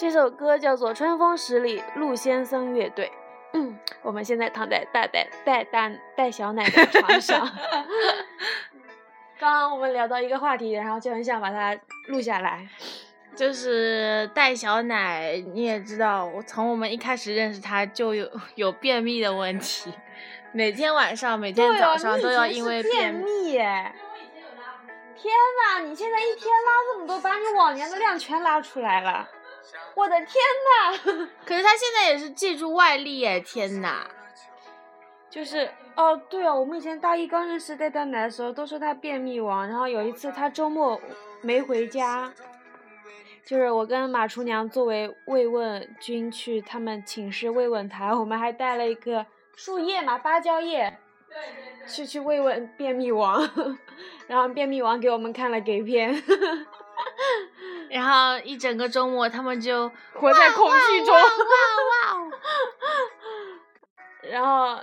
这首歌叫做《春风十里》，陆先生乐队。嗯，我们现在躺在大带带大带小奶的床上。刚刚我们聊到一个话题，然后就很想把它录下来。就是戴小奶，你也知道，我从我们一开始认识他就有有便秘的问题，每天晚上、每天早上都要因为便秘。天呐，你现在一天拉这么多，把你往年的量全拉出来了。我的天呐！可是他现在也是借助外力哎，天呐！就是哦，对哦，我们以前大一刚认识戴丹奶的时候，都说他便秘王。然后有一次他周末没回家，就是我跟马厨娘作为慰问君去他们寝室慰问他，我们还带了一个树叶嘛，芭蕉叶。去去慰问便秘王，然后便秘王给我们看了给片，然后一整个周末他们就 活在恐惧中。哇哇！然后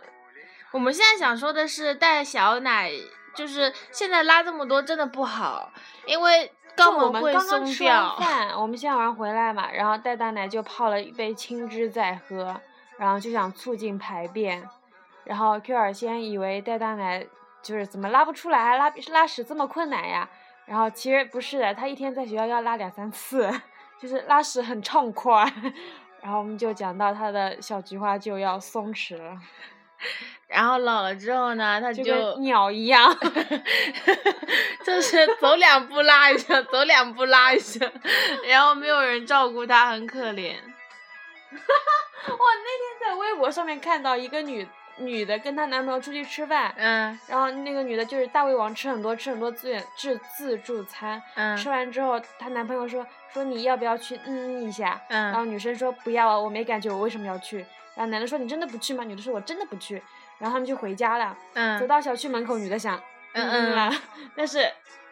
我们现在想说的是，带小奶就是现在拉这么多真的不好，因为肛门会松掉。饭，我们现在晚上回来嘛，然后带大奶就泡了一杯青汁在喝，然后就想促进排便。然后 Q 儿先以为带大奶就是怎么拉不出来，拉拉屎这么困难呀？然后其实不是的，他一天在学校要拉两三次，就是拉屎很畅快。然后我们就讲到他的小菊花就要松弛了，然后老了之后呢，他就跟鸟一样，就是走两步拉一下，走两步拉一下，然后没有人照顾他，很可怜。我那天在微博上面看到一个女。女的跟她男朋友出去吃饭，嗯，然后那个女的就是大胃王，吃很多吃很多自自自助餐，嗯，吃完之后她男朋友说说你要不要去嗯一下，嗯，然后女生说不要啊，我没感觉，我为什么要去？然后男的说你真的不去吗？女的说我真的不去，然后他们就回家了，嗯，走到小区门口，女的想嗯嗯了，但是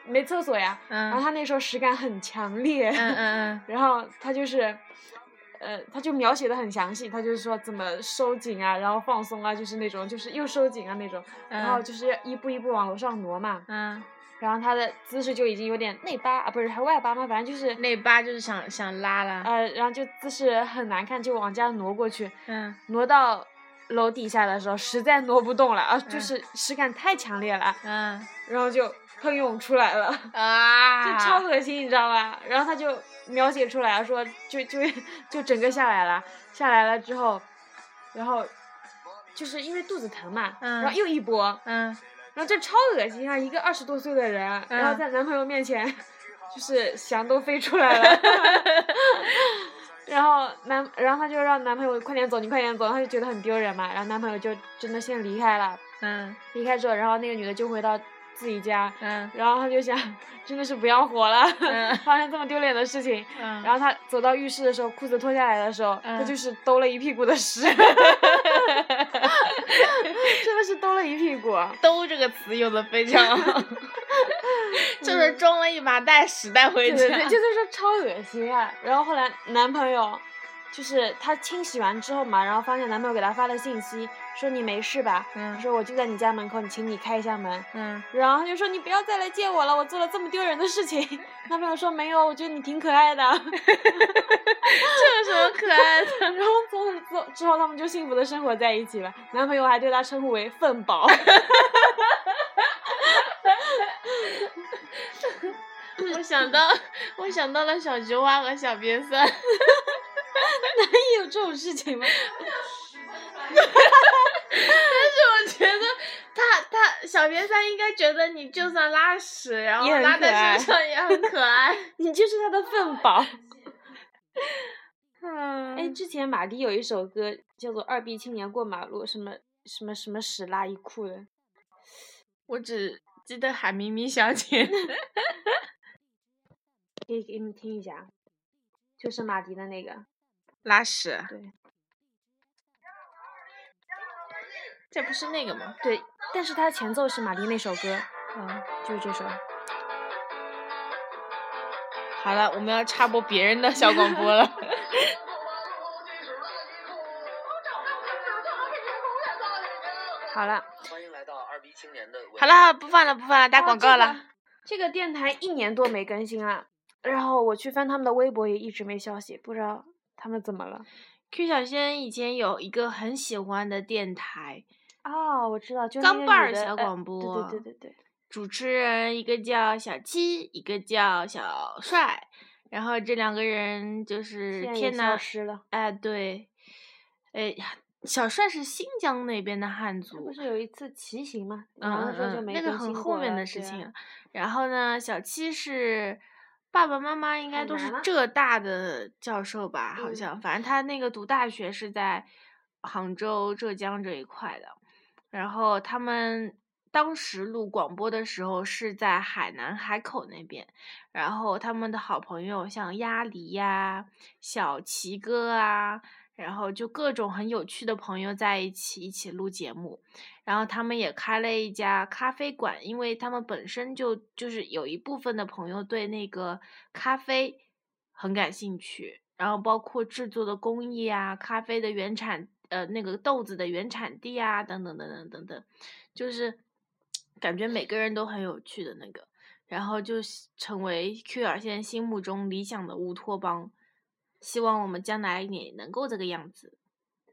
没厕所呀，嗯，然后她那时候实感很强烈，嗯嗯嗯，然后她就是。呃，他就描写的很详细，他就是说怎么收紧啊，然后放松啊，就是那种，就是又收紧啊那种，然后就是一步一步往楼上挪嘛，嗯，然后他的姿势就已经有点内八啊，不是还外八吗？反正就是内八，就是想想拉了，呃，然后就姿势很难看，就往家挪过去，嗯，挪到楼底下的时候，实在挪不动了啊，就是实感太强烈了，嗯，然后就喷涌出来了，啊，就超恶心，你知道吧？然后他就。描写出来说就就就整个下来了，下来了之后，然后就是因为肚子疼嘛，然后又一波，嗯，然后这超恶心啊！一个二十多岁的人，然后在男朋友面前，就是翔都飞出来了，然后男，然后他就让男朋友快点走，你快点走，他就觉得很丢人嘛，然后男朋友就真的先离开了，嗯，离开之后，然后那个女的就回到。自己家，嗯，然后他就想，真的是不要活了，发生这么丢脸的事情，嗯，然后他走到浴室的时候，裤子脱下来的时候，他就是兜了一屁股的屎，真的是兜了一屁股。兜这个词用的非常好，就是装了一麻袋屎带回去，对对对，就是说超恶心啊。然后后来男朋友。就是她清洗完之后嘛，然后发现男朋友给她发了信息，说你没事吧？嗯。说我就在你家门口，你请你开一下门。嗯。然后她就说你不要再来见我了，我做了这么丢人的事情。男朋友说没有，我觉得你挺可爱的。这有什么可爱的？然后从此之后他们就幸福的生活在一起了，男朋友还对她称呼为粪宝。我想到，我想到了小菊花和小瘪三。这种事情吗？但是我觉得他他小瘪三应该觉得你就算拉屎，然后拉在身上也很可爱。你就是他的粪宝。嗯。哎，之前马迪有一首歌叫做《二 B 青年过马路》，什么什么什么屎拉一裤的。我只记得喊咪咪小姐。可以给你们听一下，就是马迪的那个。拉屎，对，这不是那个吗？对，但是它的前奏是马丽那首歌，嗯，就是这首。好了，我们要插播别人的小广播了。好了。欢迎来到二逼青年的。好了，不放了，不放了，打广告了。这个电台一年多没更新了。然后我去翻他们的微博，也一直没消息，不知道他们怎么了？Q 小仙以前有一个很喜欢的电台，哦，我知道，就钢板儿小广播对对对对对，主持人一个叫小七，一个叫小帅，然后这两个人就是天呐。哎对，哎呀，小帅是新疆那边的汉族不，是有一次骑行吗？嗯然后说就没那个很后面的事情了。然后呢，小七是爸爸妈妈应该都是浙大的教授吧，好嗯像，反正他那个读大学是在杭州、浙江这一块的。然后他们当时录广播的时候是在海南海口那边，然后他们的好朋友像鸭梨呀、小齐哥啊，然后就各种很有趣的朋友在一起一起录节目。然后他们也开了一家咖啡馆，因为他们本身就就是有一部分的朋友对那个咖啡很感兴趣，然后包括制作的工艺啊、咖啡的原产呃那个豆子的原产地啊等等等等等等，就是 感觉每个人都很有趣的那个，然后就成为 Q 儿现在心目中理想的乌托邦。希望我们将来也能够这个样子。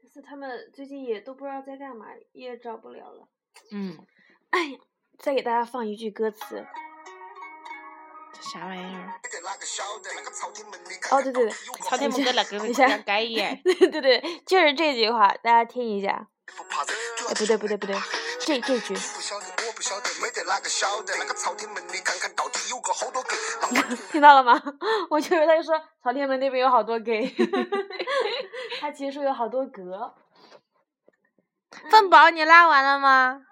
但是他们最近也都不知道在干嘛，也找不了了。嗯，哎呀，再给大家放一句歌词。这啥玩意儿？哦，对对对，朝天门等一下个那个等一下改耶。对对对，就是这句话，大家听一下。哎，不对不对不对，这这句。听到了吗？我以为他就说朝天门那边有好多 gay，他其实说有好多格。凤宝，你拉完了吗？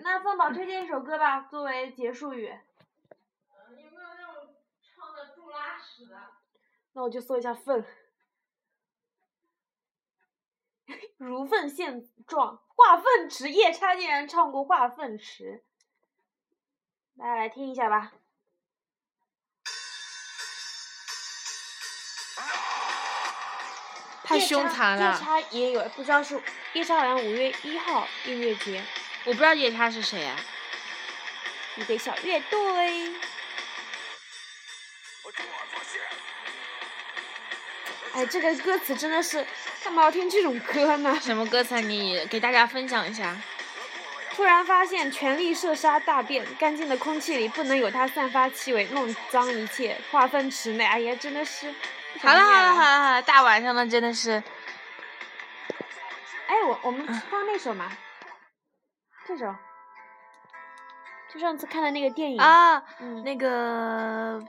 那凤宝推荐一首歌吧，作为结束语。有没有那种唱的助拉屎的？那我就搜一下粪。如粪现状，化粪池，夜叉竟然唱过化粪池，大家来听一下吧。太凶残了夜！叉也有，不知道是夜叉好像五月一号音乐节，我不知道夜叉是谁啊？一个小乐队。哎，这个歌词真的是干嘛要听这种歌呢？什么歌词？你给大家分享一下。突然发现全力射杀大便，干净的空气里不能有它散发气味，弄脏一切。化粪池内，哎呀，真的是。好了好了好了好了，大晚上的真的是，哎，我我们放那首嘛，这首，就上次看的那个电影。啊，嗯，那个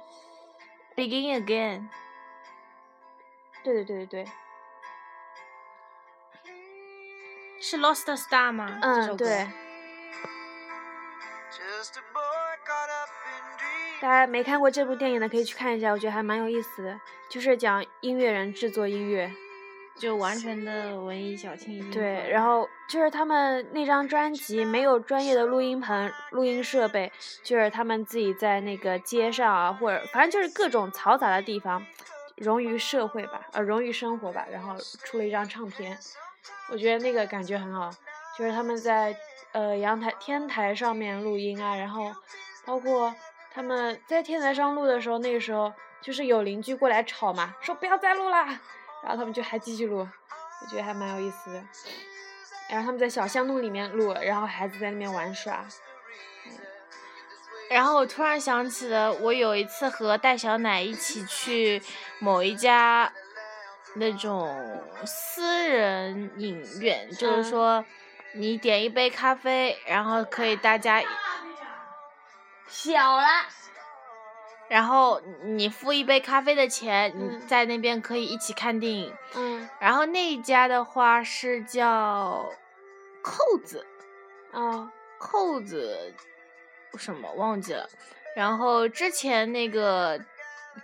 Begin Again，对对对对对，是 Lost Star 吗？这首嗯，歌对。大家没看过这部电影的可以去看一下，我觉得还蛮有意思的，就是讲音乐人制作音乐。就完全的文艺小清新。对，然后就是他们那张专辑没有专业的录音棚、录音设备，就是他们自己在那个街上啊，或者反正就是各种嘈杂的地方，融于社会吧，呃，融于生活吧，然后出了一张唱片，我觉得那个感觉很好，就是他们在呃阳台、天台上面录音啊，然后包括他们在天台上录的时候，那个时候就是有邻居过来吵嘛，说不要再录啦，然后他们就还继续录，我觉得还蛮有意思的。然后他们在小巷弄里面录，然后孩子在那边玩耍。然后我突然想起了，我有一次和戴小奶一起去某一家那种私人影院，就是嗯。说你点一杯咖啡，然后可以大家，小了，然后你付一杯咖啡的钱，你嗯。在那边可以一起看电影。嗯，然后那一家的话是叫扣子，哦，扣子什么忘记了。然后之前那个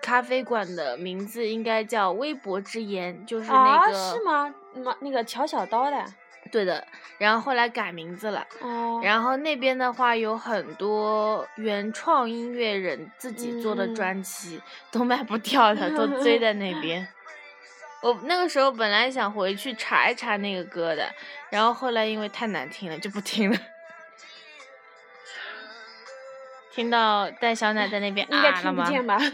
咖啡馆的名字应该叫微博之言，就是那啊，个、是吗？那？那个乔小刀的，对的。然后后来改名字了。哦，然后那边的话有很多原创音乐人自己做的嗯专辑，都卖不掉的，都堆在那边。我那个时候本来想回去查一查那个歌的，然后后来因为太难听了就不听了。听到带小奶在那边应该？听不见吧？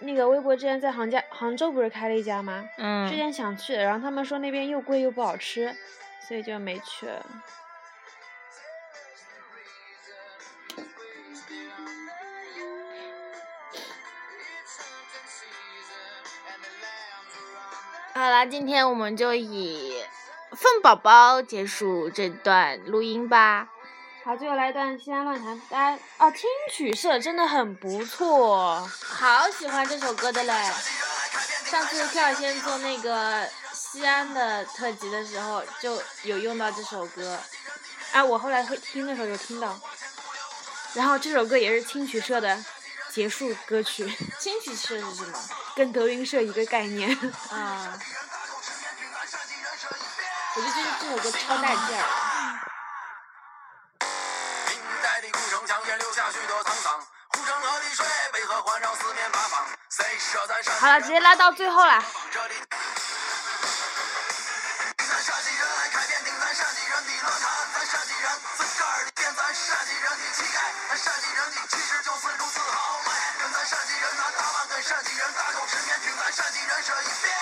那个微博之前在杭家杭州不是开了一家吗？之嗯，前想去，然后他们说那边又贵又不好吃，所以就没去。好啦，今天我们就以凤宝宝结束这段录音吧。好，最后来一段西安乱弹，大家啊，听曲社真的很不错。好喜欢这首歌的嘞！上次跳尔仙做那个西安的特辑的时候，就有用到这首歌。啊，我后来会听的时候有听到，然后这首歌也是青曲社的结束歌曲，青曲社是什么？跟德云社一个概念。啊，我觉得这这首歌超带劲儿。好了，直接拉到最后了。西人开遍顶咱陕西人的论坛，咱陕西人自个儿的店，咱陕西人的气概，咱陕西人的气势就是如此豪迈。咱陕西人拿大碗，跟陕西人大口吃面，听咱陕西人说一遍。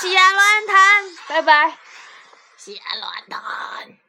西安乱弹，拜拜。西安乱弹。